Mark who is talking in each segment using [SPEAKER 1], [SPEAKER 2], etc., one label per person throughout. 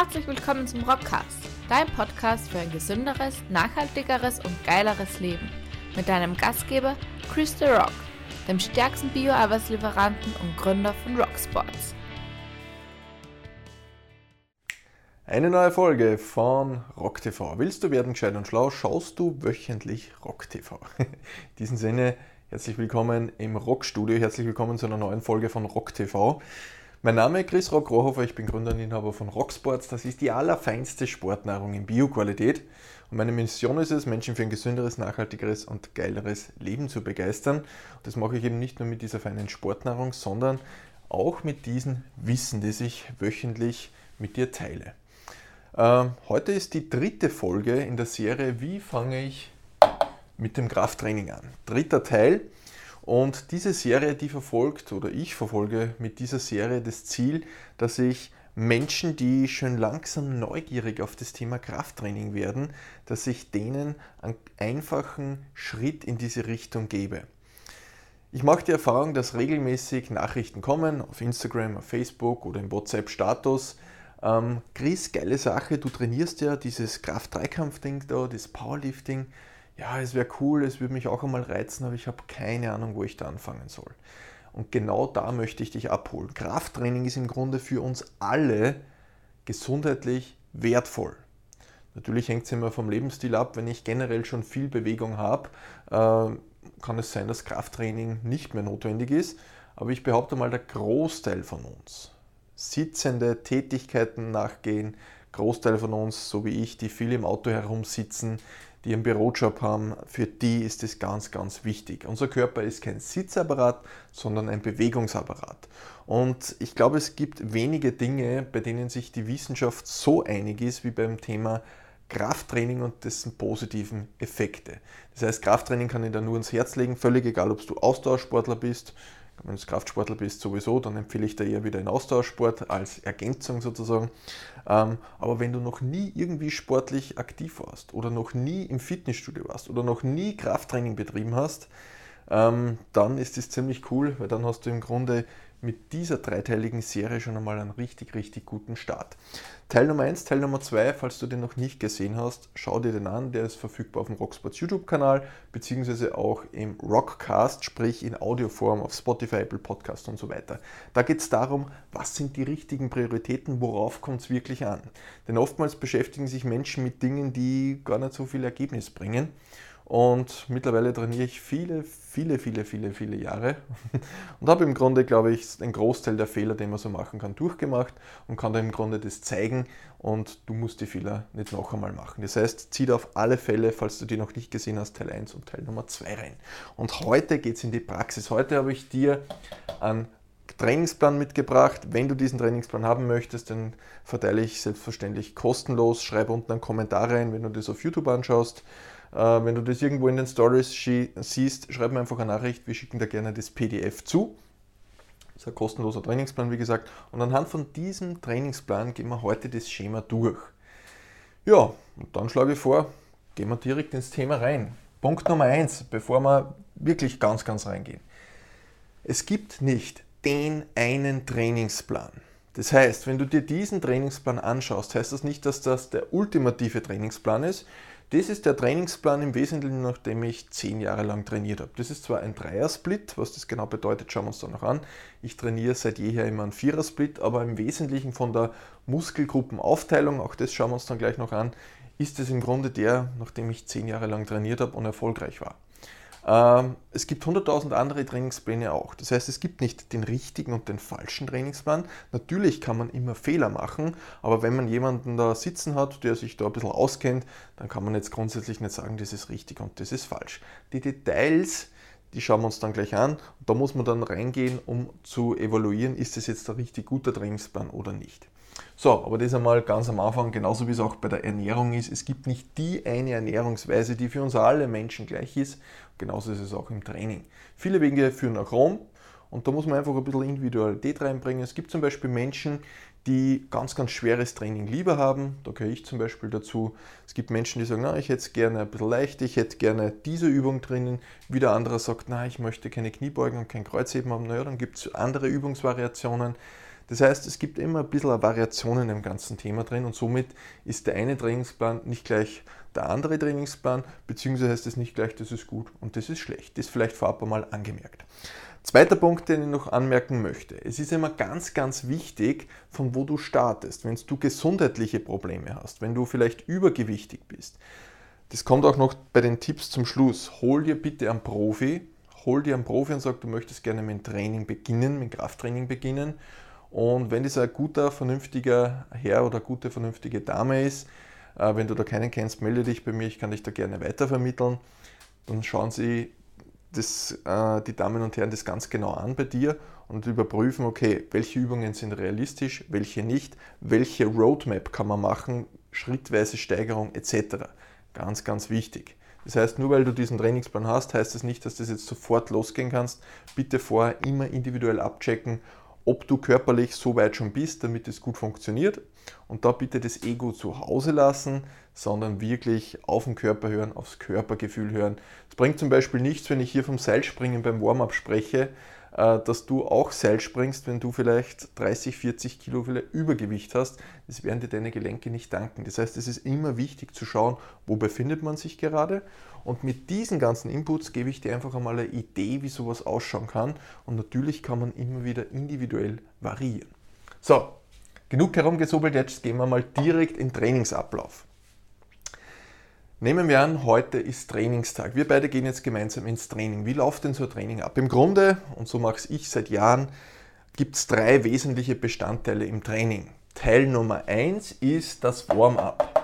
[SPEAKER 1] Herzlich willkommen zum Rockcast, dein Podcast für ein gesünderes, nachhaltigeres und geileres Leben. Mit deinem Gastgeber Chris The Rock, dem stärksten Bio-Arbeitslieferanten und Gründer von Rocksports.
[SPEAKER 2] Eine neue Folge von Rock TV. Willst du werden gescheit und schlau, schaust du wöchentlich Rock TV. In diesem Sinne, herzlich willkommen im Rockstudio, herzlich willkommen zu einer neuen Folge von Rock TV. Mein Name ist Chris Rock Rohofer, ich bin Gründer und Inhaber von Rocksports. Das ist die allerfeinste Sportnahrung in Bioqualität. Und meine Mission ist es, Menschen für ein gesünderes, nachhaltigeres und geileres Leben zu begeistern. Und das mache ich eben nicht nur mit dieser feinen Sportnahrung, sondern auch mit diesem Wissen, das ich wöchentlich mit dir teile. Ähm, heute ist die dritte Folge in der Serie Wie fange ich mit dem Krafttraining an? Dritter Teil. Und diese Serie, die verfolgt oder ich verfolge mit dieser Serie das Ziel, dass ich Menschen, die schon langsam neugierig auf das Thema Krafttraining werden, dass ich denen einen einfachen Schritt in diese Richtung gebe. Ich mache die Erfahrung, dass regelmäßig Nachrichten kommen auf Instagram, auf Facebook oder im WhatsApp-Status, ähm, Chris, geile Sache, du trainierst ja dieses Kraft-Dreikampf-Ding da, das Powerlifting. Ja, es wäre cool, es würde mich auch einmal reizen, aber ich habe keine Ahnung, wo ich da anfangen soll. Und genau da möchte ich dich abholen. Krafttraining ist im Grunde für uns alle gesundheitlich wertvoll. Natürlich hängt es immer vom Lebensstil ab. Wenn ich generell schon viel Bewegung habe, äh, kann es sein, dass Krafttraining nicht mehr notwendig ist. Aber ich behaupte mal, der Großteil von uns, sitzende Tätigkeiten nachgehen. Großteil von uns, so wie ich, die viel im Auto herumsitzen, die einen Bürojob haben, für die ist es ganz, ganz wichtig. Unser Körper ist kein Sitzapparat, sondern ein Bewegungsapparat. Und ich glaube, es gibt wenige Dinge, bei denen sich die Wissenschaft so einig ist wie beim Thema Krafttraining und dessen positiven Effekte. Das heißt, Krafttraining kann ich da nur ans Herz legen, völlig egal, ob du Ausdauersportler bist, wenn du Kraftsportler bist, sowieso, dann empfehle ich dir eher wieder einen Austauschsport als Ergänzung sozusagen. Ähm, aber wenn du noch nie irgendwie sportlich aktiv warst oder noch nie im Fitnessstudio warst oder noch nie Krafttraining betrieben hast, ähm, dann ist das ziemlich cool, weil dann hast du im Grunde mit dieser dreiteiligen Serie schon einmal einen richtig, richtig guten Start. Teil Nummer 1, Teil Nummer 2, falls du den noch nicht gesehen hast, schau dir den an, der ist verfügbar auf dem Rocksports YouTube-Kanal, beziehungsweise auch im Rockcast, sprich in Audioform auf Spotify, Apple Podcast und so weiter. Da geht es darum, was sind die richtigen Prioritäten, worauf kommt es wirklich an. Denn oftmals beschäftigen sich Menschen mit Dingen, die gar nicht so viel Ergebnis bringen. Und mittlerweile trainiere ich viele, viele, viele, viele, viele Jahre und habe im Grunde, glaube ich, den Großteil der Fehler, den man so machen kann, durchgemacht und kann da im Grunde das zeigen und du musst die Fehler nicht noch einmal machen. Das heißt, zieh auf alle Fälle, falls du die noch nicht gesehen hast, Teil 1 und Teil Nummer 2 rein. Und heute geht es in die Praxis. Heute habe ich dir einen Trainingsplan mitgebracht. Wenn du diesen Trainingsplan haben möchtest, dann verteile ich selbstverständlich kostenlos. Schreib unten einen Kommentar rein, wenn du das auf YouTube anschaust. Äh, wenn du das irgendwo in den Stories siehst, schreib mir einfach eine Nachricht. Wir schicken dir gerne das PDF zu. Das ist ein kostenloser Trainingsplan, wie gesagt. Und anhand von diesem Trainingsplan gehen wir heute das Schema durch. Ja, und dann schlage ich vor, gehen wir direkt ins Thema rein. Punkt Nummer eins, bevor wir wirklich ganz, ganz reingehen. Es gibt nicht den einen Trainingsplan. Das heißt, wenn du dir diesen Trainingsplan anschaust, heißt das nicht, dass das der ultimative Trainingsplan ist. Das ist der Trainingsplan im Wesentlichen, nachdem ich zehn Jahre lang trainiert habe. Das ist zwar ein Dreiersplit, was das genau bedeutet, schauen wir uns da noch an. Ich trainiere seit jeher immer einen Vierersplit, aber im Wesentlichen von der Muskelgruppenaufteilung, auch das schauen wir uns dann gleich noch an, ist es im Grunde der, nachdem ich zehn Jahre lang trainiert habe und erfolgreich war. Ähm, es gibt 100.000 andere Trainingspläne auch. Das heißt, es gibt nicht den richtigen und den falschen Trainingsplan. Natürlich kann man immer Fehler machen, aber wenn man jemanden da sitzen hat, der sich da ein bisschen auskennt, dann kann man jetzt grundsätzlich nicht sagen, das ist richtig und das ist falsch. Die Details, die schauen wir uns dann gleich an. Da muss man dann reingehen, um zu evaluieren, ist das jetzt der richtig guter Trainingsplan oder nicht. So, aber das einmal ganz am Anfang, genauso wie es auch bei der Ernährung ist. Es gibt nicht die eine Ernährungsweise, die für uns alle Menschen gleich ist. Genauso ist es auch im Training. Viele Wege führen nach Rom und da muss man einfach ein bisschen Individualität reinbringen. Es gibt zum Beispiel Menschen, die ganz, ganz schweres Training lieber haben. Da gehöre ich zum Beispiel dazu. Es gibt Menschen, die sagen, na, ich hätte es gerne ein bisschen leicht, ich hätte gerne diese Übung drinnen. Wieder anderer sagt, na, ich möchte keine Kniebeugen und kein Kreuzheben haben. Naja, dann gibt es andere Übungsvariationen. Das heißt, es gibt immer ein bisschen eine Variation in dem ganzen Thema drin und somit ist der eine Trainingsplan nicht gleich der andere Trainingsplan, beziehungsweise heißt es nicht gleich, das ist gut und das ist schlecht. Das ist vielleicht vorab einmal angemerkt. Zweiter Punkt, den ich noch anmerken möchte. Es ist immer ganz, ganz wichtig, von wo du startest. Wenn du gesundheitliche Probleme hast, wenn du vielleicht übergewichtig bist. Das kommt auch noch bei den Tipps zum Schluss. Hol dir bitte einen Profi, hol dir einen Profi und sag, du möchtest gerne mit dem Training beginnen, mit dem Krafttraining beginnen. Und wenn das ein guter, vernünftiger Herr oder gute, vernünftige Dame ist, äh, wenn du da keinen kennst, melde dich bei mir, ich kann dich da gerne weitervermitteln. Dann schauen sie das, äh, die Damen und Herren das ganz genau an bei dir und überprüfen, okay, welche Übungen sind realistisch, welche nicht, welche Roadmap kann man machen, schrittweise Steigerung etc. Ganz, ganz wichtig. Das heißt, nur weil du diesen Trainingsplan hast, heißt das nicht, dass das jetzt sofort losgehen kannst. Bitte vorher immer individuell abchecken, ob du körperlich so weit schon bist, damit es gut funktioniert. Und da bitte das Ego zu Hause lassen, sondern wirklich auf den Körper hören, aufs Körpergefühl hören. Es bringt zum Beispiel nichts, wenn ich hier vom Seilspringen beim Warm-up spreche, äh, dass du auch Seil springst, wenn du vielleicht 30, 40 Kilo Übergewicht hast. Das werden dir deine Gelenke nicht danken. Das heißt, es ist immer wichtig zu schauen, wo befindet man sich gerade. Und mit diesen ganzen Inputs gebe ich dir einfach einmal eine Idee, wie sowas ausschauen kann. Und natürlich kann man immer wieder individuell variieren. So, genug herumgesobelt, jetzt gehen wir mal direkt in Trainingsablauf. Nehmen wir an, heute ist Trainingstag. Wir beide gehen jetzt gemeinsam ins Training. Wie läuft denn so ein Training ab? Im Grunde, und so mache ich seit Jahren, gibt es drei wesentliche Bestandteile im Training. Teil Nummer eins ist das Warm-up.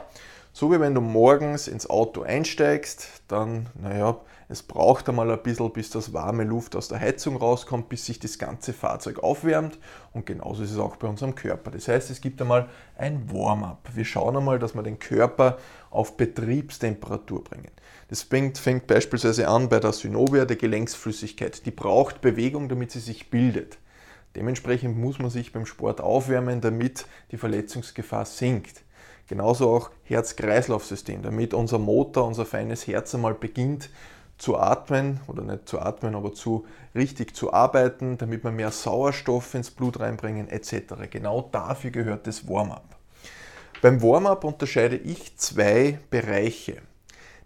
[SPEAKER 2] So wie wenn du morgens ins Auto einsteigst, dann, naja, es braucht einmal ein bisschen, bis das warme Luft aus der Heizung rauskommt, bis sich das ganze Fahrzeug aufwärmt. Und genauso ist es auch bei unserem Körper. Das heißt, es gibt einmal ein Warm-up. Wir schauen einmal, dass wir den Körper auf Betriebstemperatur bringen. Das fängt, fängt beispielsweise an bei der Synovia, der Gelenksflüssigkeit. Die braucht Bewegung, damit sie sich bildet. Dementsprechend muss man sich beim Sport aufwärmen, damit die Verletzungsgefahr sinkt. Genauso auch Herz-Kreislauf-System, damit unser Motor, unser feines Herz einmal beginnt zu atmen oder nicht zu atmen, aber zu richtig zu arbeiten, damit wir mehr Sauerstoff ins Blut reinbringen etc. Genau dafür gehört das Warm-up. Beim Warm-up unterscheide ich zwei Bereiche.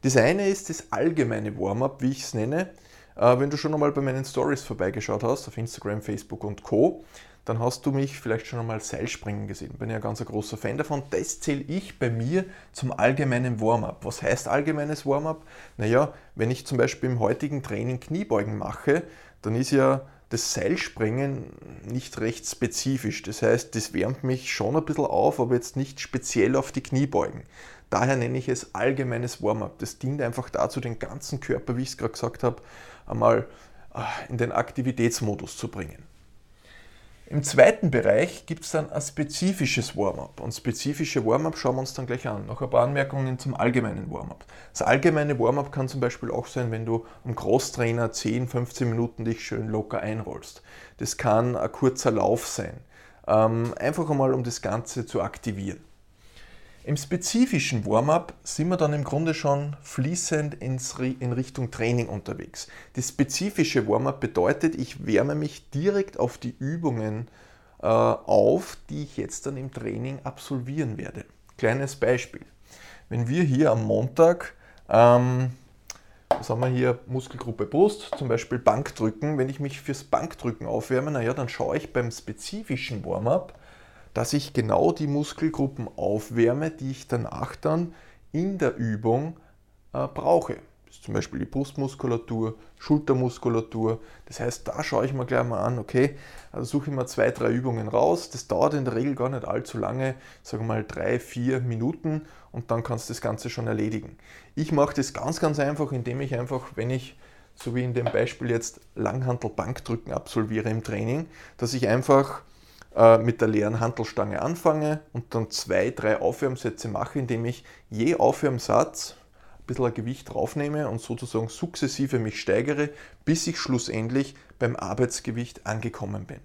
[SPEAKER 2] Das eine ist das allgemeine Warm-up, wie ich es nenne. Äh, wenn du schon einmal bei meinen Stories vorbeigeschaut hast, auf Instagram, Facebook und Co., dann hast du mich vielleicht schon einmal Seilspringen gesehen. Bin ja ein ganz großer Fan davon. Das zähle ich bei mir zum allgemeinen Warm-up. Was heißt allgemeines Warm-up? Naja, wenn ich zum Beispiel im heutigen Training Kniebeugen mache, dann ist ja das Seilspringen nicht recht spezifisch. Das heißt, das wärmt mich schon ein bisschen auf, aber jetzt nicht speziell auf die Kniebeugen. Daher nenne ich es allgemeines Warm-up. Das dient einfach dazu, den ganzen Körper, wie ich es gerade gesagt habe, einmal ah, in den Aktivitätsmodus zu bringen. Im zweiten Bereich gibt es dann ein spezifisches Warm-up. Und spezifische Warm-up schauen wir uns dann gleich an. Noch ein paar Anmerkungen zum allgemeinen Warm-up. Das allgemeine Warm-up kann zum Beispiel auch sein, wenn du am Crosstrainer 10, 15 Minuten dich schön locker einrollst. Das kann ein kurzer Lauf sein. Ähm, einfach einmal, um das Ganze zu aktivieren. Im spezifischen Warm-up sind wir dann im Grunde schon fließend ins, in Richtung Training unterwegs. Das spezifische Warm-up bedeutet, ich wärme mich direkt auf die Übungen äh, auf, die ich jetzt dann im Training absolvieren werde. Kleines Beispiel. Wenn wir hier am Montag, ähm, was haben wir hier, Muskelgruppe Brust, zum Beispiel Bankdrücken, wenn ich mich fürs Bankdrücken aufwärme, naja, dann schaue ich beim spezifischen Warm-up, dass ich genau die Muskelgruppen aufwärme, die ich danach dann in der Übung äh, brauche. Das ist zum Beispiel die Brustmuskulatur, Schultermuskulatur. Das heißt, da schaue ich mir gleich mal an, okay, also suche ich mir zwei, drei Übungen raus. Das dauert in der Regel gar nicht allzu lange, sagen wir mal drei, vier Minuten und dann kannst du das Ganze schon erledigen. Ich mache das ganz, ganz einfach, indem ich einfach, wenn ich so wie in dem Beispiel jetzt Langhantel-Bankdrücken absolviere im Training, dass ich einfach äh, mit der leeren Hantelstange anfange und dann zwei, drei Aufwärmsätze mache, indem ich je Aufwärmsatz ein bisschen Gewicht draufnehme und sozusagen sukzessive mich steigere, bis ich schlussendlich beim Arbeitsgewicht angekommen bin.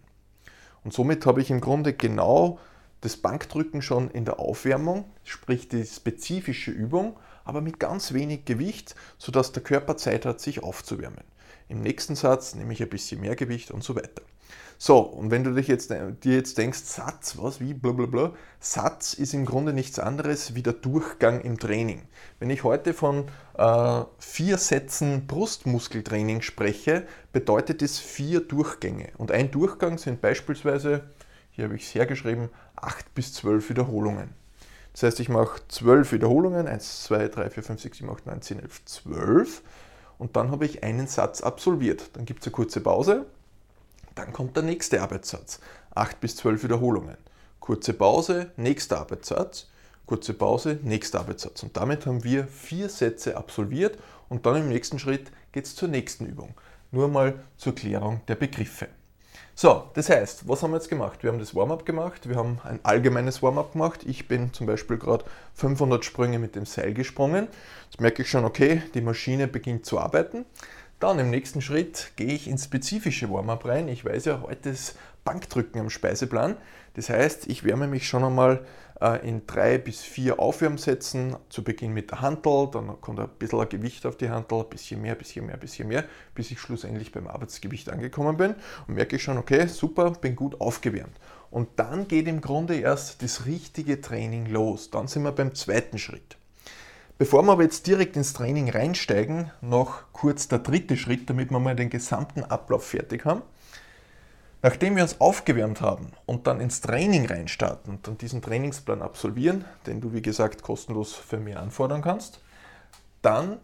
[SPEAKER 2] Und somit habe ich im Grunde genau das Bankdrücken schon in der Aufwärmung, sprich die spezifische Übung, aber mit ganz wenig Gewicht, sodass der Körper Zeit hat, sich aufzuwärmen. Im nächsten Satz nehme ich ein bisschen mehr Gewicht und so weiter. So, und wenn du dich jetzt, dir jetzt denkst, Satz, was, wie, bla bla bla, Satz ist im Grunde nichts anderes wie der Durchgang im Training. Wenn ich heute von äh, vier Sätzen Brustmuskeltraining spreche, bedeutet es vier Durchgänge. Und ein Durchgang sind beispielsweise, hier habe ich es hergeschrieben, 8 bis 12 Wiederholungen. Das heißt, ich mache 12 Wiederholungen, 1, 2, 3, 4, 5, 6, 7, 8, 9, 10, 11, 12 und dann habe ich einen Satz absolviert. Dann gibt es eine kurze Pause, dann kommt der nächste Arbeitssatz. 8 bis 12 Wiederholungen. Kurze Pause, nächster Arbeitssatz. Kurze Pause, nächster Arbeitssatz. Und damit haben wir vier Sätze absolviert und dann im nächsten Schritt geht es zur nächsten Übung. Nur mal zur Klärung der Begriffe. So, das heißt, was haben wir jetzt gemacht? Wir haben das Warm-up gemacht, wir haben ein allgemeines Warm-up gemacht. Ich bin zum Beispiel gerade 500 Sprünge mit dem Seil gesprungen. Jetzt merke ich schon, okay, die Maschine beginnt zu arbeiten. Dann im nächsten Schritt gehe ich ins spezifische Warm-up rein. Ich weiß ja, heute ist Bankdrücken am Speiseplan. Das heißt, ich wärme mich schon einmal äh, in drei bis vier Aufwärmsätzen, zu Beginn mit der Hantel, dann kommt ein bisschen ein Gewicht auf die Hantel, ein bisschen mehr, ein bisschen mehr, ein bisschen mehr, bis ich schlussendlich beim Arbeitsgewicht angekommen bin und merke ich schon, okay, super, bin gut aufgewärmt. Und dann geht im Grunde erst das richtige Training los. Dann sind wir beim zweiten Schritt. Bevor wir aber jetzt direkt ins Training reinsteigen, noch kurz der dritte Schritt, damit wir mal den gesamten Ablauf fertig haben. Nachdem wir uns aufgewärmt haben und dann ins Training reinstarten und dann diesen Trainingsplan absolvieren, den du wie gesagt kostenlos für mich anfordern kannst, dann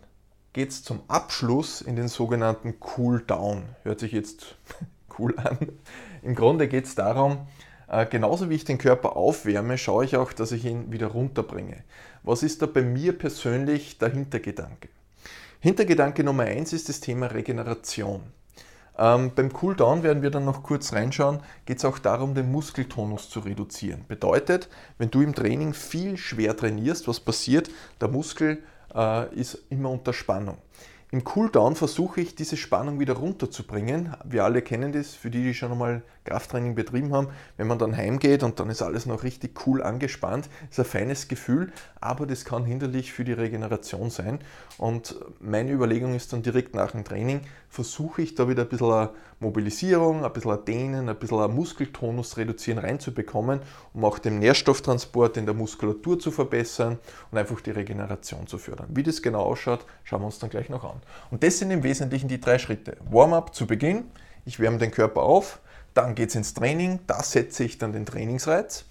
[SPEAKER 2] geht es zum Abschluss in den sogenannten Cool Down. Hört sich jetzt cool an. Im Grunde geht es darum, äh, genauso wie ich den Körper aufwärme, schaue ich auch, dass ich ihn wieder runterbringe. Was ist da bei mir persönlich der Hintergedanke? Hintergedanke Nummer eins ist das Thema Regeneration. Ähm, beim Cooldown werden wir dann noch kurz reinschauen, geht es auch darum, den Muskeltonus zu reduzieren. Bedeutet, wenn du im Training viel schwer trainierst, was passiert? Der Muskel äh, ist immer unter Spannung. Im Cooldown versuche ich, diese Spannung wieder runterzubringen. Wir alle kennen das, für die, die schon einmal Krafttraining betrieben haben. Wenn man dann heimgeht und dann ist alles noch richtig cool angespannt, ist ein feines Gefühl, aber das kann hinderlich für die Regeneration sein. Und meine Überlegung ist dann direkt nach dem Training, versuche ich da wieder ein bisschen Mobilisierung, ein bisschen Dehnen, ein bisschen Muskeltonus reduzieren reinzubekommen, um auch den Nährstofftransport in der Muskulatur zu verbessern und einfach die Regeneration zu fördern. Wie das genau ausschaut, schauen wir uns dann gleich noch an. Und das sind im Wesentlichen die drei Schritte. Warm-up zu Beginn, ich wärme den Körper auf, dann geht es ins Training, da setze ich dann den Trainingsreiz.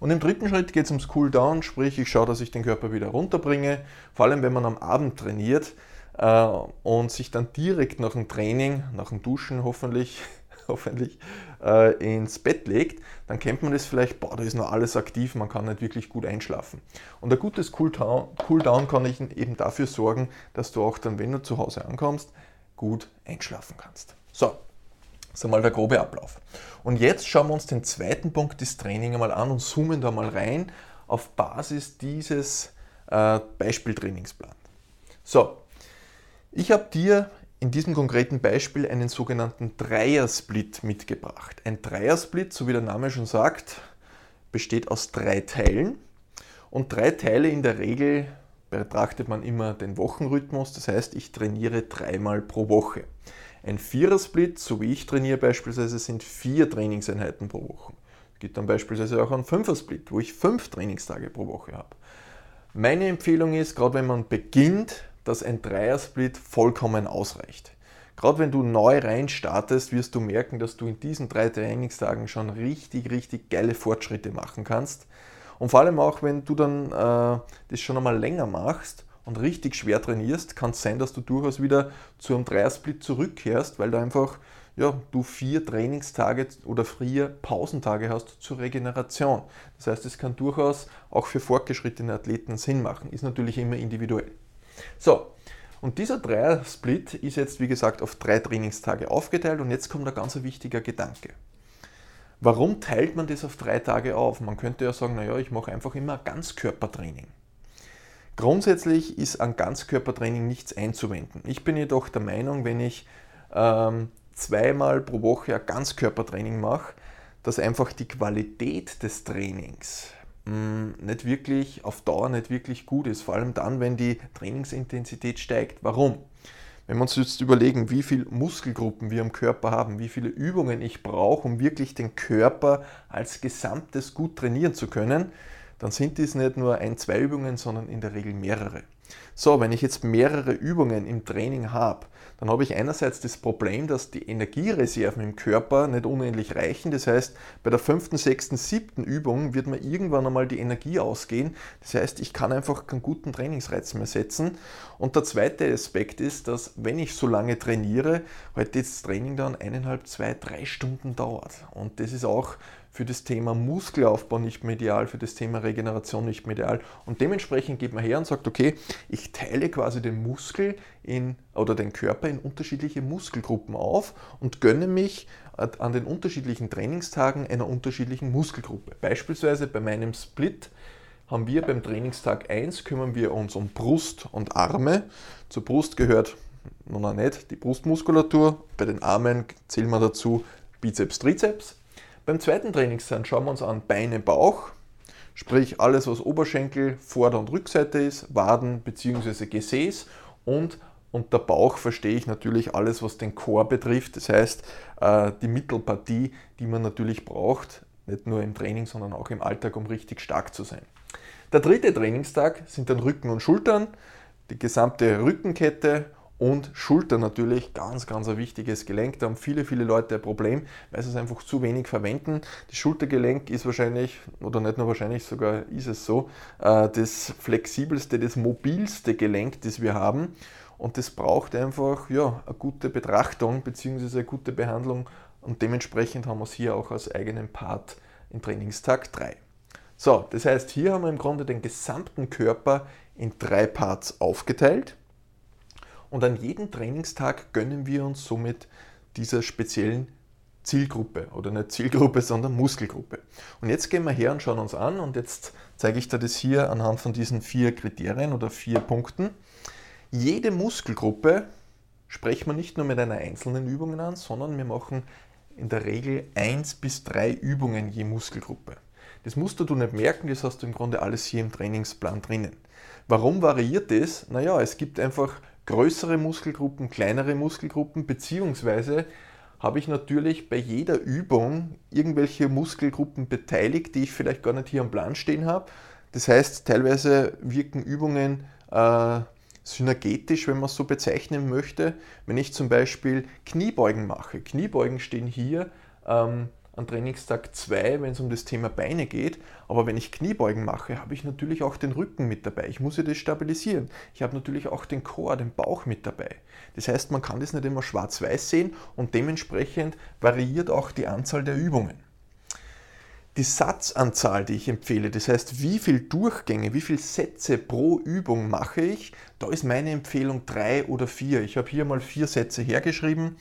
[SPEAKER 2] Und im dritten Schritt geht es ums Cool-Down, sprich ich schaue, dass ich den Körper wieder runterbringe. Vor allem, wenn man am Abend trainiert äh, und sich dann direkt nach dem Training, nach dem Duschen hoffentlich, hoffentlich äh, ins Bett legt, dann kennt man das vielleicht, boah, da ist noch alles aktiv, man kann nicht wirklich gut einschlafen. Und ein gutes Cool-Down kann ich eben dafür sorgen, dass du auch dann, wenn du zu Hause ankommst, gut einschlafen kannst. So, das ist einmal der grobe Ablauf. Und jetzt schauen wir uns den zweiten Punkt des Trainings einmal an und zoomen da mal rein auf Basis dieses äh, Beispieltrainingsplans. So, ich habe dir in diesem konkreten Beispiel einen sogenannten Dreiersplit mitgebracht. Ein Dreiersplit, so wie der Name schon sagt, besteht aus drei Teilen. Und drei Teile in der Regel betrachtet man immer den Wochenrhythmus, das heißt, ich trainiere dreimal pro Woche. Ein Vierersplit, so wie ich trainiere beispielsweise, sind vier Trainingseinheiten pro Woche. Es gibt dann beispielsweise auch einen Fünfersplit, wo ich fünf Trainingstage pro Woche habe. Meine Empfehlung ist, gerade wenn man beginnt, dass ein Dreiersplit vollkommen ausreicht. Gerade wenn du neu rein startest, wirst du merken, dass du in diesen drei Trainingstagen schon richtig, richtig geile Fortschritte machen kannst. Und vor allem auch, wenn du dann äh, das schon einmal länger machst und richtig schwer trainierst, kann es sein, dass du durchaus wieder zu einem Dreiersplit zurückkehrst, weil du einfach ja, du vier Trainingstage oder vier Pausentage hast zur Regeneration. Das heißt, es kann durchaus auch für fortgeschrittene Athleten Sinn machen. Ist natürlich immer individuell. So, und dieser Dreier-Split ist jetzt, wie gesagt, auf drei Trainingstage aufgeteilt und jetzt kommt ein ganz wichtiger Gedanke. Warum teilt man das auf drei Tage auf? Man könnte ja sagen, naja, ich mache einfach immer Ganzkörpertraining. Grundsätzlich ist an Ganzkörpertraining nichts einzuwenden. Ich bin jedoch der Meinung, wenn ich ähm, zweimal pro Woche ein Ganzkörpertraining mache, dass einfach die Qualität des Trainings mh, nicht wirklich auf Dauer nicht wirklich gut ist. Vor allem dann, wenn die Trainingsintensität steigt. Warum? Wenn wir uns jetzt überlegen, wie viele Muskelgruppen wir im Körper haben, wie viele Übungen ich brauche, um wirklich den Körper als Gesamtes gut trainieren zu können, dann sind dies nicht nur ein, zwei Übungen, sondern in der Regel mehrere. So, wenn ich jetzt mehrere Übungen im Training habe, dann habe ich einerseits das Problem, dass die Energiereserven im Körper nicht unendlich reichen. Das heißt, bei der fünften, sechsten, siebten Übung wird mir irgendwann einmal die Energie ausgehen. Das heißt, ich kann einfach keinen guten Trainingsreiz mehr setzen. Und der zweite Aspekt ist, dass wenn ich so lange trainiere, heute halt das Training dann eineinhalb, zwei, drei Stunden dauert. Und das ist auch für das Thema Muskelaufbau nicht mehr ideal, für das Thema Regeneration nicht mehr ideal. Und dementsprechend geht man her und sagt, okay, ich teile quasi den Muskel in, oder den Körper in unterschiedliche Muskelgruppen auf und gönne mich an den unterschiedlichen Trainingstagen einer unterschiedlichen Muskelgruppe. Beispielsweise bei meinem Split haben wir beim Trainingstag 1 kümmern wir uns um Brust und Arme. Zur Brust gehört noch nicht die Brustmuskulatur, bei den Armen zählen wir dazu Bizeps, Trizeps. Beim zweiten Trainingstag schauen wir uns an Beine, Bauch, sprich alles, was Oberschenkel, Vorder- und Rückseite ist, Waden bzw. Gesäß und unter Bauch verstehe ich natürlich alles, was den Chor betrifft, das heißt äh, die Mittelpartie, die man natürlich braucht, nicht nur im Training, sondern auch im Alltag, um richtig stark zu sein. Der dritte Trainingstag sind dann Rücken und Schultern, die gesamte Rückenkette und Schulter natürlich, ganz, ganz ein wichtiges Gelenk. Da haben viele, viele Leute ein Problem, weil sie es einfach zu wenig verwenden. Das Schultergelenk ist wahrscheinlich, oder nicht nur wahrscheinlich, sogar ist es so, äh, das flexibelste, das mobilste Gelenk, das wir haben. Und das braucht einfach ja, eine gute Betrachtung bzw. eine gute Behandlung. Und dementsprechend haben wir es hier auch als eigenen Part in Trainingstag 3. So, das heißt, hier haben wir im Grunde den gesamten Körper in drei Parts aufgeteilt. Und an jedem Trainingstag gönnen wir uns somit dieser speziellen Zielgruppe oder nicht Zielgruppe, sondern Muskelgruppe. Und jetzt gehen wir her und schauen uns an und jetzt zeige ich dir das hier anhand von diesen vier Kriterien oder vier Punkten. Jede Muskelgruppe sprechen wir nicht nur mit einer einzelnen Übung an, sondern wir machen in der Regel eins bis drei Übungen je Muskelgruppe. Das musst du nicht merken, das hast du im Grunde alles hier im Trainingsplan drinnen. Warum variiert das? Naja, es gibt einfach größere Muskelgruppen, kleinere Muskelgruppen, beziehungsweise habe ich natürlich bei jeder Übung irgendwelche Muskelgruppen beteiligt, die ich vielleicht gar nicht hier am Plan stehen habe. Das heißt, teilweise wirken Übungen äh, synergetisch, wenn man es so bezeichnen möchte. Wenn ich zum Beispiel Kniebeugen mache, Kniebeugen stehen hier ähm, an Trainingstag 2, wenn es um das Thema Beine geht. Aber wenn ich Kniebeugen mache, habe ich natürlich auch den Rücken mit dabei. Ich muss ja das stabilisieren. Ich habe natürlich auch den Chor, den Bauch mit dabei. Das heißt, man kann das nicht immer schwarz-weiß sehen und dementsprechend variiert auch die Anzahl der Übungen. Die Satzanzahl, die ich empfehle, das heißt, wie viele Durchgänge, wie viele Sätze pro Übung mache ich, da ist meine Empfehlung drei oder vier. Ich habe hier mal vier Sätze hergeschrieben,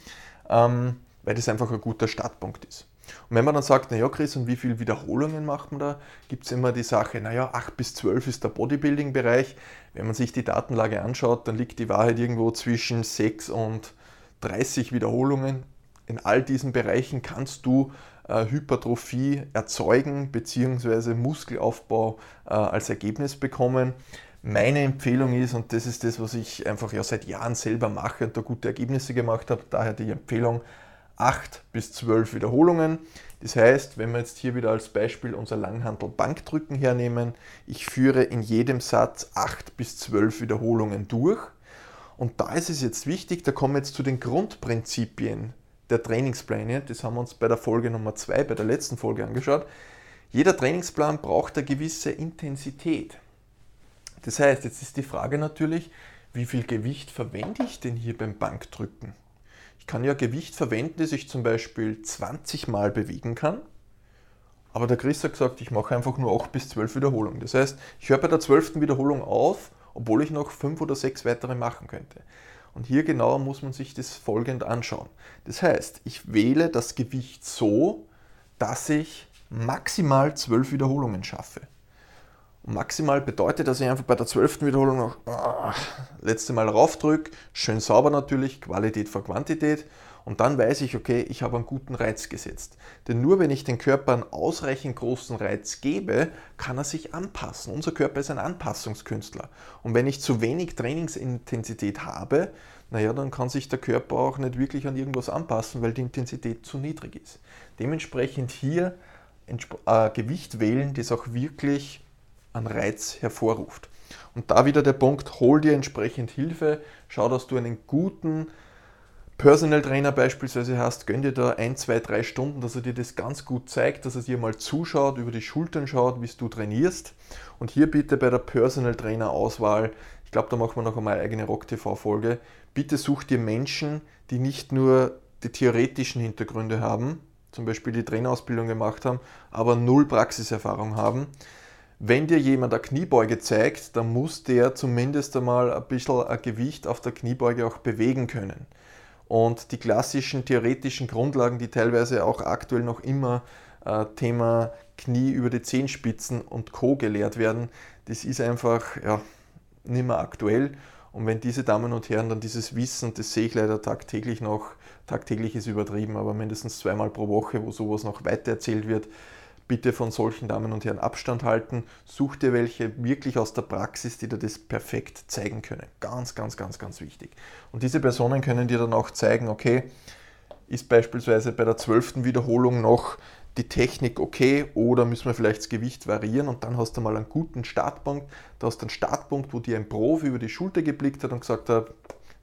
[SPEAKER 2] ähm, weil das einfach ein guter Startpunkt ist. Und wenn man dann sagt, naja Chris, und wie viele Wiederholungen macht man da, gibt es immer die Sache, naja, 8 bis 12 ist der Bodybuilding-Bereich. Wenn man sich die Datenlage anschaut, dann liegt die Wahrheit irgendwo zwischen 6 und 30 Wiederholungen. In all diesen Bereichen kannst du äh, Hypertrophie erzeugen bzw. Muskelaufbau äh, als Ergebnis bekommen. Meine Empfehlung ist, und das ist das, was ich einfach ja seit Jahren selber mache und da gute Ergebnisse gemacht habe, daher die Empfehlung, 8 bis 12 Wiederholungen. Das heißt, wenn wir jetzt hier wieder als Beispiel unser Langhantel-Bankdrücken hernehmen, ich führe in jedem Satz 8 bis 12 Wiederholungen durch. Und da ist es jetzt wichtig, da kommen wir jetzt zu den Grundprinzipien der Trainingspläne. Das haben wir uns bei der Folge Nummer 2, bei der letzten Folge angeschaut. Jeder Trainingsplan braucht eine gewisse Intensität. Das heißt, jetzt ist die Frage natürlich, wie viel Gewicht verwende ich denn hier beim Bankdrücken? Ich kann ja Gewicht verwenden, das ich zum Beispiel 20 Mal bewegen kann. Aber der Chris hat gesagt, ich mache einfach nur 8 bis 12 Wiederholungen. Das heißt, ich höre bei der 12. Wiederholung auf, obwohl ich noch 5 oder 6 weitere machen könnte. Und hier genauer muss man sich das folgend anschauen. Das heißt, ich wähle das Gewicht so, dass ich maximal 12 Wiederholungen schaffe. Maximal bedeutet, dass ich einfach bei der zwölften Wiederholung noch ah, letzte Mal raufdrücke, schön sauber natürlich, Qualität vor Quantität. Und dann weiß ich, okay, ich habe einen guten Reiz gesetzt. Denn nur wenn ich den Körper einen ausreichend großen Reiz gebe, kann er sich anpassen. Unser Körper ist ein Anpassungskünstler. Und wenn ich zu wenig Trainingsintensität habe, naja, dann kann sich der Körper auch nicht wirklich an irgendwas anpassen, weil die Intensität zu niedrig ist. Dementsprechend hier äh, Gewicht wählen, das auch wirklich einen Reiz hervorruft. Und da wieder der Punkt, hol dir entsprechend Hilfe, schau, dass du einen guten Personal Trainer beispielsweise hast, gönn dir da ein, zwei, drei Stunden, dass er dir das ganz gut zeigt, dass er dir mal zuschaut, über die Schultern schaut, wie du trainierst. Und hier bitte bei der Personal Trainer Auswahl, ich glaube, da machen wir noch einmal eine eigene Rock TV Folge, bitte such dir Menschen, die nicht nur die theoretischen Hintergründe haben, zum Beispiel die Trainerausbildung gemacht haben, aber null Praxiserfahrung haben. Wenn dir jemand eine Kniebeuge zeigt, dann muss der zumindest einmal ein bisschen ein Gewicht auf der Kniebeuge auch bewegen können. Und die klassischen theoretischen Grundlagen, die teilweise auch aktuell noch immer äh, Thema Knie über die Zehenspitzen und Co. gelehrt werden, das ist einfach ja, nicht mehr aktuell. Und wenn diese Damen und Herren dann dieses Wissen, das sehe ich leider tagtäglich noch, tagtäglich ist übertrieben, aber mindestens zweimal pro Woche, wo sowas noch weitererzählt wird, bitte von solchen Damen und Herren Abstand halten. Such dir welche wirklich aus der Praxis, die dir das perfekt zeigen können. Ganz, ganz, ganz, ganz wichtig. Und diese Personen können dir dann auch zeigen, okay, ist beispielsweise bei der zwölften Wiederholung noch die Technik okay oder müssen wir vielleicht das Gewicht variieren und dann hast du mal einen guten Startpunkt. Da hast du einen Startpunkt, wo dir ein Profi über die Schulter geblickt hat und gesagt hat,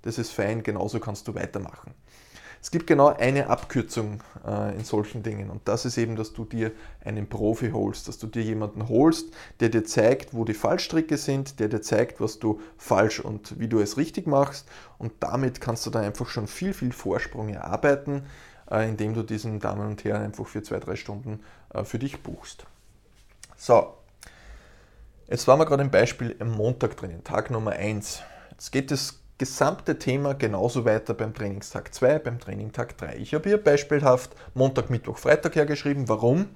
[SPEAKER 2] das ist fein, genauso kannst du weitermachen. Es gibt genau eine Abkürzung äh, in solchen Dingen und das ist eben, dass du dir einen Profi holst, dass du dir jemanden holst, der dir zeigt, wo die Fallstricke sind, der dir zeigt, was du falsch und wie du es richtig machst und damit kannst du da einfach schon viel, viel Vorsprung erarbeiten äh, indem du diesen Damen und Herren einfach für zwei, drei Stunden äh, für dich buchst. So, jetzt waren wir gerade im Beispiel am Montag drinnen, Tag Nummer 1. Jetzt geht das gesamte Thema genauso weiter beim Trainingstag 2, beim Trainingtag 3. Ich habe hier beispielhaft Montag, Mittwoch, Freitag hergeschrieben. Warum?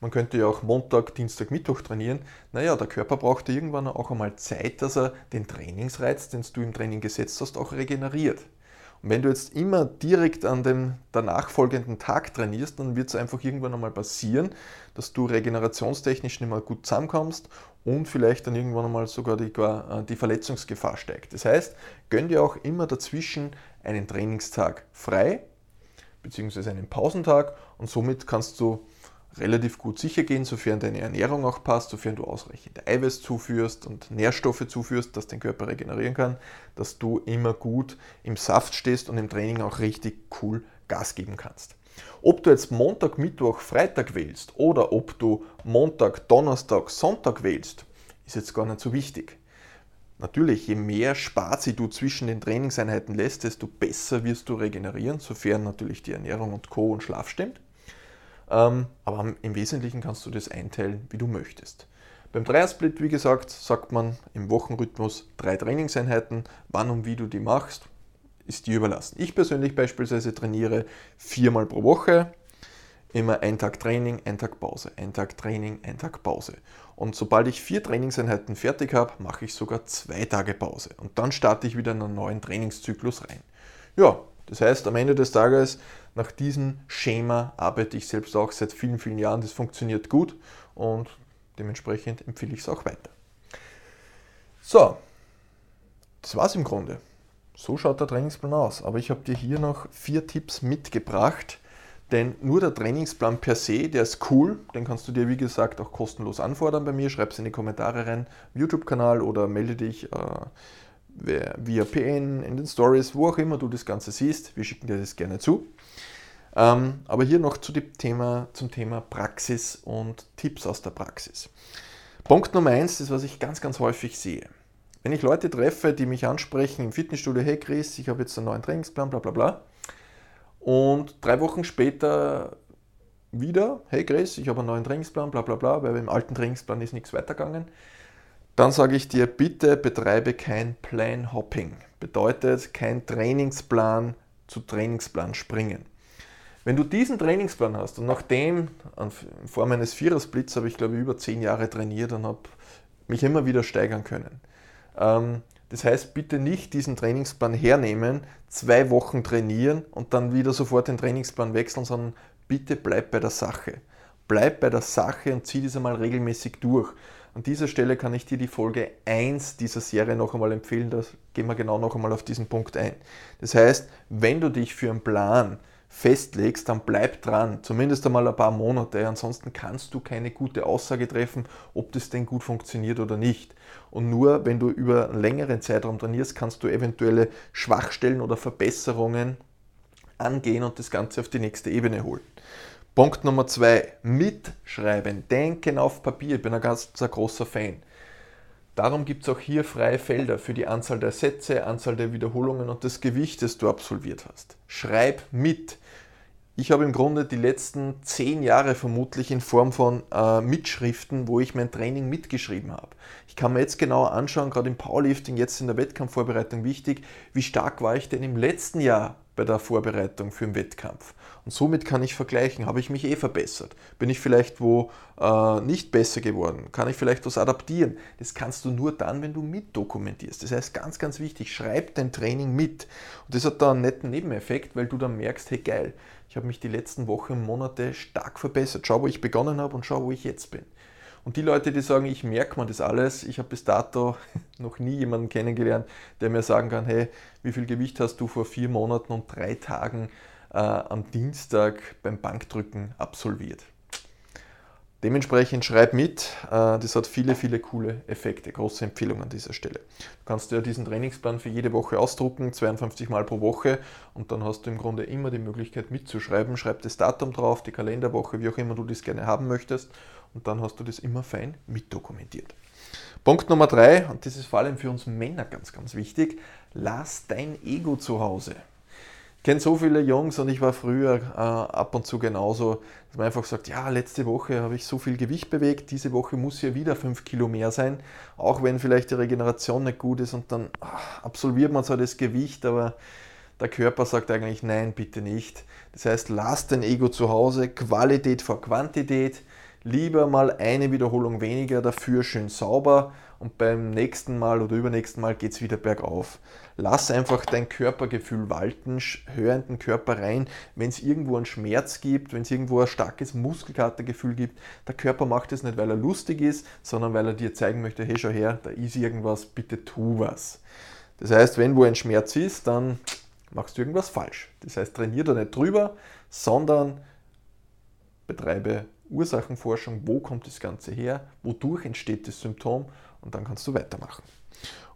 [SPEAKER 2] Man könnte ja auch Montag, Dienstag, Mittwoch trainieren. Naja, der Körper braucht irgendwann auch einmal Zeit, dass er den Trainingsreiz, den du im Training gesetzt hast, auch regeneriert. Wenn du jetzt immer direkt an dem danach folgenden Tag trainierst, dann wird es einfach irgendwann einmal passieren, dass du regenerationstechnisch nicht mehr gut zusammenkommst und vielleicht dann irgendwann einmal sogar die, äh, die Verletzungsgefahr steigt. Das heißt, gönn dir auch immer dazwischen einen Trainingstag frei, beziehungsweise einen Pausentag und somit kannst du relativ gut sicher gehen, sofern deine Ernährung auch passt, sofern du ausreichend Eiweiß zuführst und Nährstoffe zuführst, dass dein Körper regenerieren kann, dass du immer gut im Saft stehst und im Training auch richtig cool Gas geben kannst. Ob du jetzt Montag, Mittwoch, Freitag wählst oder ob du Montag, Donnerstag, Sonntag wählst, ist jetzt gar nicht so wichtig. Natürlich, je mehr Spazi du zwischen den Trainingseinheiten lässt, desto besser wirst du regenerieren, sofern natürlich die Ernährung und Co. und Schlaf stimmt. Ähm, aber im Wesentlichen kannst du das einteilen, wie du möchtest. Beim Dreiersplit, wie gesagt, sagt man im Wochenrhythmus drei Trainingseinheiten. Wann und wie du die machst, ist dir überlassen. Ich persönlich beispielsweise trainiere viermal pro Woche. Immer ein Tag Training, ein Tag Pause, ein Tag Training, ein Tag Pause. Und sobald ich vier Trainingseinheiten fertig habe, mache ich sogar zwei Tage Pause. Und dann starte ich wieder in einen neuen Trainingszyklus rein. Ja, das heißt, am Ende des Tages, nach diesem Schema arbeite ich selbst auch seit vielen, vielen Jahren. Das funktioniert gut und dementsprechend empfehle ich es auch weiter. So, das war es im Grunde. So schaut der Trainingsplan aus. Aber ich habe dir hier noch vier Tipps mitgebracht. Denn nur der Trainingsplan per se, der ist cool. Den kannst du dir, wie gesagt, auch kostenlos anfordern bei mir. Schreib es in die Kommentare rein, YouTube-Kanal oder melde dich äh, via PN, in den Stories, wo auch immer du das Ganze siehst. Wir schicken dir das gerne zu. Ähm, aber hier noch zu dem Thema, zum Thema Praxis und Tipps aus der Praxis. Punkt Nummer eins ist, was ich ganz, ganz häufig sehe. Wenn ich Leute treffe, die mich ansprechen im Fitnessstudio, hey Chris, ich habe jetzt einen neuen Trainingsplan, bla bla bla. Und drei Wochen später wieder, hey Chris, ich habe einen neuen Trainingsplan, bla bla bla, weil im alten Trainingsplan ist nichts weitergegangen. Dann sage ich dir, bitte betreibe kein Plan-Hopping. Bedeutet kein Trainingsplan zu Trainingsplan springen. Wenn du diesen Trainingsplan hast und nachdem, in Form eines Vierersplits habe ich glaube ich über zehn Jahre trainiert und habe mich immer wieder steigern können, ähm, Das heißt, bitte nicht diesen Trainingsplan hernehmen, zwei Wochen trainieren und dann wieder sofort den Trainingsplan wechseln, sondern bitte bleib bei der Sache. Bleib bei der Sache und zieh das einmal regelmäßig durch. An dieser Stelle kann ich dir die Folge 1 dieser Serie noch einmal empfehlen, da gehen wir genau noch einmal auf diesen Punkt ein. Das heißt, wenn du dich für einen Plan festlegst, dann bleib dran, zumindest einmal ein paar Monate, ansonsten kannst du keine gute Aussage treffen, ob das denn gut funktioniert oder nicht. Und nur wenn du über einen längeren Zeitraum trainierst, kannst du eventuelle Schwachstellen oder Verbesserungen angehen und das Ganze auf die nächste Ebene holen. Punkt Nummer zwei, mitschreiben, denken auf Papier. Ich bin ein ganz ein großer Fan. Darum gibt es auch hier freie Felder für die Anzahl der Sätze, Anzahl der Wiederholungen und das Gewicht, das du absolviert hast. Schreib mit. Ich habe im Grunde die letzten zehn Jahre vermutlich in Form von äh, Mitschriften, wo ich mein Training mitgeschrieben habe. Ich kann mir jetzt genauer anschauen, gerade im Powerlifting, jetzt in der Wettkampfvorbereitung wichtig, wie stark war ich denn im letzten Jahr bei der Vorbereitung für den Wettkampf. Und somit kann ich vergleichen, habe ich mich eh verbessert? Bin ich vielleicht wo äh, nicht besser geworden? Kann ich vielleicht was adaptieren? Das kannst du nur dann, wenn du mitdokumentierst. Das heißt, ganz, ganz wichtig, schreib dein Training mit. Und das hat da einen netten Nebeneffekt, weil du dann merkst, hey geil, ich habe mich die letzten Wochen und Monate stark verbessert. Schau, wo ich begonnen habe und schau, wo ich jetzt bin. Und die Leute, die sagen, ich merke mir das alles, ich habe bis dato noch nie jemanden kennengelernt, der mir sagen kann, hey, wie viel Gewicht hast du vor vier Monaten und drei Tagen äh, am Dienstag beim Bankdrücken absolviert? Dementsprechend schreib mit, äh, das hat viele, viele coole Effekte. Große Empfehlung an dieser Stelle. Du kannst ja diesen Trainingsplan für jede Woche ausdrucken, 52 Mal pro Woche und dann hast du im Grunde immer die Möglichkeit mitzuschreiben. Schreib das Datum drauf, die Kalenderwoche, wie auch immer du das gerne haben möchtest und dann hast du das immer fein mitdokumentiert. Punkt Nummer drei, und das ist vor allem für uns Männer ganz, ganz wichtig, lass dein Ego zu Hause. Ich kenne so viele Jungs und ich war früher äh, ab und zu genauso, dass man einfach sagt, ja, letzte Woche habe ich so viel Gewicht bewegt, diese Woche muss ja wieder 5 Kilo mehr sein, auch wenn vielleicht die Regeneration nicht gut ist und dann ach, absolviert man zwar das Gewicht, aber der Körper sagt eigentlich nein, bitte nicht. Das heißt, lass dein Ego zu Hause, Qualität vor Quantität, lieber mal eine Wiederholung weniger, dafür schön sauber und beim nächsten Mal oder übernächsten Mal geht es wieder bergauf. Lass einfach dein Körpergefühl walten, hör in den Körper rein, wenn es irgendwo einen Schmerz gibt, wenn es irgendwo ein starkes Muskelkatergefühl gibt. Der Körper macht es nicht, weil er lustig ist, sondern weil er dir zeigen möchte, hey schau her, da ist irgendwas, bitte tu was. Das heißt, wenn wo ein Schmerz ist, dann machst du irgendwas falsch. Das heißt, trainier da nicht drüber, sondern betreibe Ursachenforschung, wo kommt das Ganze her, wodurch entsteht das Symptom und dann kannst du weitermachen.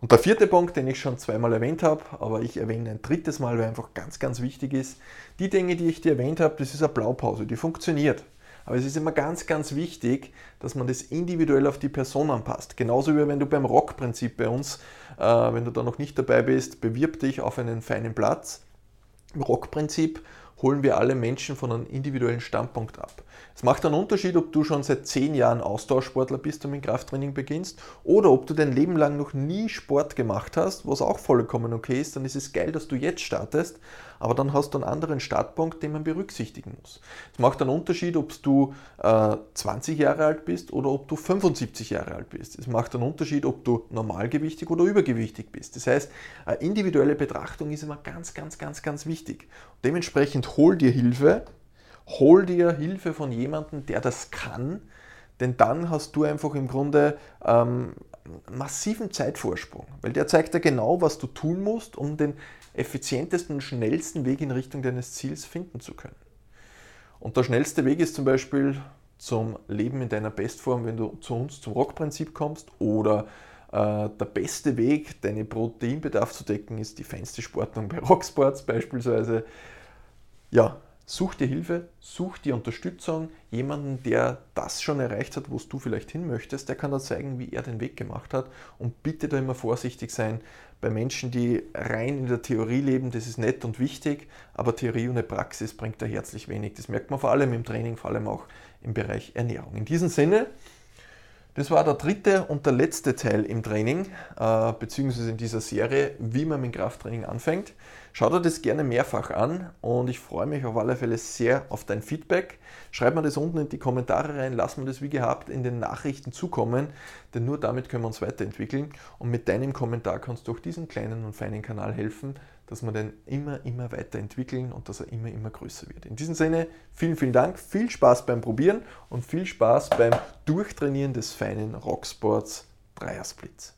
[SPEAKER 2] Und der vierte Punkt, den ich schon zweimal erwähnt habe, aber ich erwähne ein drittes Mal, weil einfach ganz, ganz wichtig ist, die Dinge, die ich dir erwähnt habe, das ist eine Blaupause, die funktioniert. Aber es ist immer ganz, ganz wichtig, dass man das individuell auf die Person anpasst. Genauso wie wenn du beim Rock-Prinzip bei uns, äh, wenn du da noch nicht dabei bist, bewirb dich auf einen feinen Platz. Im Rock-Prinzip holen wir alle Menschen von einem individuellen Standpunkt ab. Es macht einen Unterschied, ob du schon seit zehn Jahren Austauschsportler bist und mit Krafttraining beginnst oder ob du dein Leben lang noch nie Sport gemacht hast, was auch vollkommen okay ist, dann ist es geil, dass du jetzt startest, aber dann hast du einen anderen Startpunkt, den man berücksichtigen muss. Es macht einen Unterschied, ob du äh, 20 Jahre alt bist oder ob du 75 Jahre alt bist. Es macht einen Unterschied, ob du normalgewichtig oder übergewichtig bist. Das heißt, eine individuelle Betrachtung ist immer ganz, ganz, ganz, ganz wichtig. dementsprechend hol dir Hilfe, hol dir Hilfe von jemandem, der das kann, denn dann hast du einfach im Grunde ähm, massiven Zeitvorsprung, weil der zeigt dir genau, was du tun musst, um den effizientesten und schnellsten Weg in Richtung deines Ziels finden zu können. Und der schnellste Weg ist zum Beispiel zum Leben in deiner Bestform, wenn du zu uns zum Rockprinzip kommst oder äh, der beste Weg, deinen Proteinbedarf zu decken, ist die feinste Sportung bei Rocksports beispielsweise. Ja, Such dir Hilfe, such dir Unterstützung, jemanden, der das schon erreicht hat, wo du vielleicht hin möchtest, der kann dir zeigen, wie er den Weg gemacht hat. Und bitte da immer vorsichtig sein bei Menschen, die rein in der Theorie leben, das ist nett und wichtig, aber Theorie ohne Praxis bringt da herzlich wenig. Das merkt man vor allem im Training, vor allem auch im Bereich Ernährung. In diesem Sinne, das war der dritte und der letzte Teil im Training, äh, beziehungsweise in dieser Serie, wie man mit Krafttraining anfängt. Schau dir das gerne mehrfach an und ich freue mich auf alle Fälle sehr auf dein Feedback. Schreib mir das unten in die Kommentare rein, lass mir das wie gehabt in den Nachrichten zukommen, denn nur damit können wir uns weiterentwickeln und mit deinem Kommentar kannst du auch diesen kleinen und feinen Kanal helfen, dass wir den immer, immer weiterentwickeln und dass er immer, immer größer wird. In diesem Sinne, vielen, vielen Dank, viel Spaß beim Probieren und viel Spaß beim Durchtrainieren des feinen Rocksports Dreiersplits.